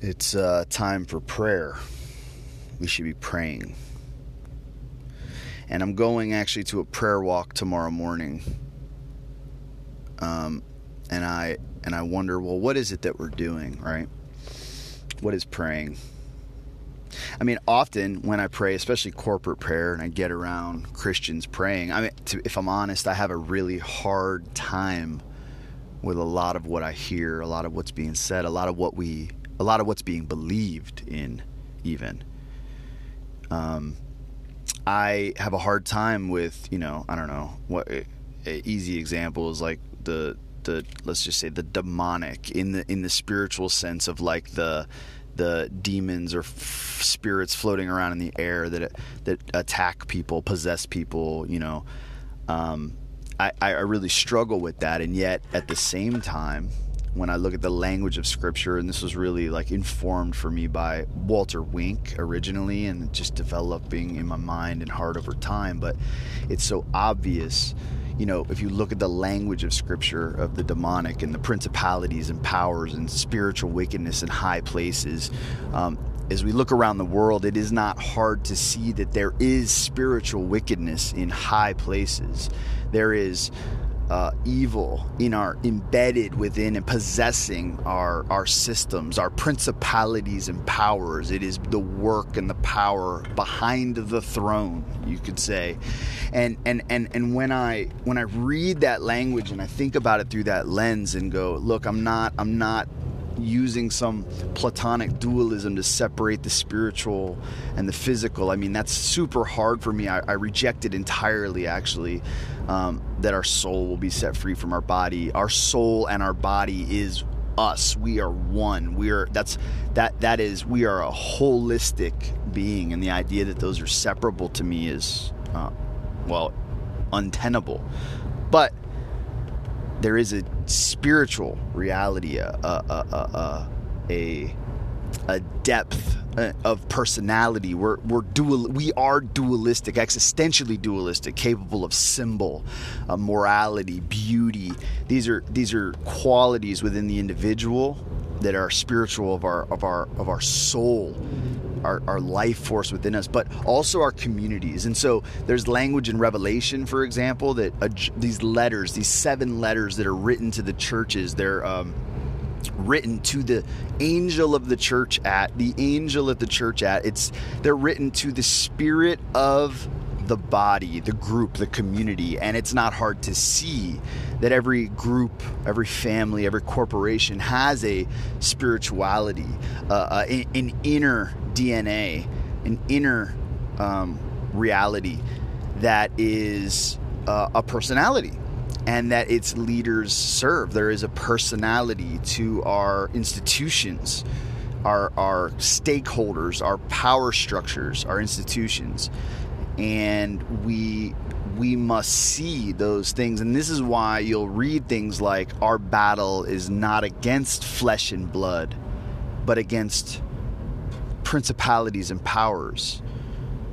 It's uh, time for prayer. We should be praying. And I'm going actually to a prayer walk tomorrow morning. Um, and I and I wonder, well, what is it that we're doing, right? What is praying? I mean, often when I pray, especially corporate prayer, and I get around Christians praying, I mean, to, if I'm honest, I have a really hard time with a lot of what I hear, a lot of what's being said, a lot of what we, a lot of what's being believed in, even. Um, I have a hard time with, you know, I don't know what. A, easy example is like the the let's just say the demonic in the in the spiritual sense of like the the demons or f- spirits floating around in the air that that attack people, possess people. You know, um, I, I really struggle with that, and yet at the same time, when I look at the language of Scripture, and this was really like informed for me by Walter Wink originally, and just developing in my mind and heart over time. But it's so obvious you know, if you look at the language of scripture of the demonic and the principalities and powers and spiritual wickedness in high places, um, as we look around the world, it is not hard to see that there is spiritual wickedness in high places. There is uh, evil in our embedded within and possessing our our systems, our principalities and powers. It is the work and the power behind the throne, you could say. And and and and when I when I read that language and I think about it through that lens and go, look, I'm not I'm not using some platonic dualism to separate the spiritual and the physical. I mean, that's super hard for me. I, I reject it entirely, actually. Um, that our soul will be set free from our body. Our soul and our body is us. We are one. We are that's that that is we are a holistic being, and the idea that those are separable to me is uh, well untenable. But there is a spiritual reality, a a a, a, a depth uh, of personality. We're we're dual. We are dualistic, existentially dualistic, capable of symbol, uh, morality, beauty. These are these are qualities within the individual that are spiritual of our of our of our soul our, our life force within us, but also our communities. And so there's language in Revelation, for example, that uh, these letters, these seven letters that are written to the churches, they're um, written to the angel of the church at the angel at the church at. It's they're written to the spirit of the body, the group, the community. And it's not hard to see that every group, every family, every corporation has a spirituality, uh, uh, an, inner DNA, an inner um, reality that is uh, a personality and that its leaders serve. There is a personality to our institutions, our, our stakeholders, our power structures, our institutions and we we must see those things. And this is why you'll read things like our battle is not against flesh and blood but against principalities and powers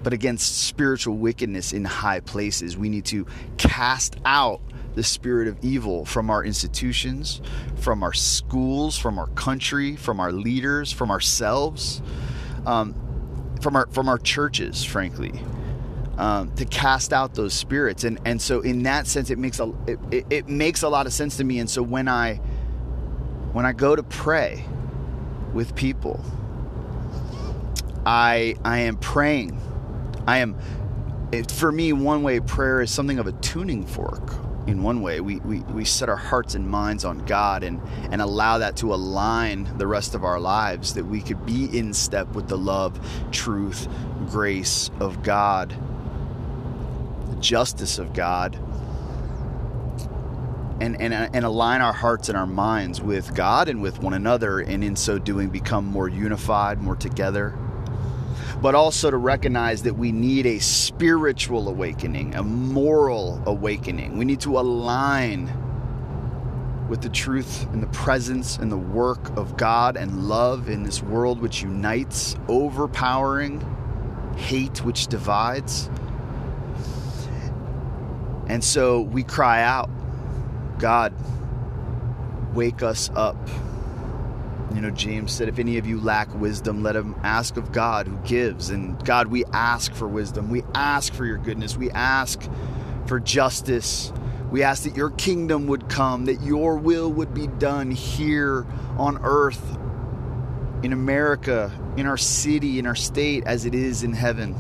but against spiritual wickedness in high places. We need to cast out the spirit of evil from our institutions from our schools from our country from our leaders from ourselves um, from our from our churches frankly um, to cast out those spirits. And and so in that sense it makes a it, it, makes a lot of sense to me. And so when I when I go to pray with people I I am praying. I am it, for me one way prayer is something of a tuning fork in one way. We, we, we set our hearts and minds on god and, and allow that to align the rest of our lives that we could be in step with the love truth grace of god justice of God and, and, and align our hearts and our minds with God and with one another, and in so doing, become more unified, more together. But also to recognize that we need a spiritual awakening, a moral awakening. We need to align with the truth and the presence and the work of God and love in this world which unites, overpowering hate which divides. And so we cry out, God, wake us up. You know, James said, if any of you lack wisdom, let him ask of God who gives. And God, we ask for wisdom. We ask for your goodness. We ask for justice. We ask that your kingdom would come, that your will would be done here on earth, in America, in our city, in our state, as it is in heaven.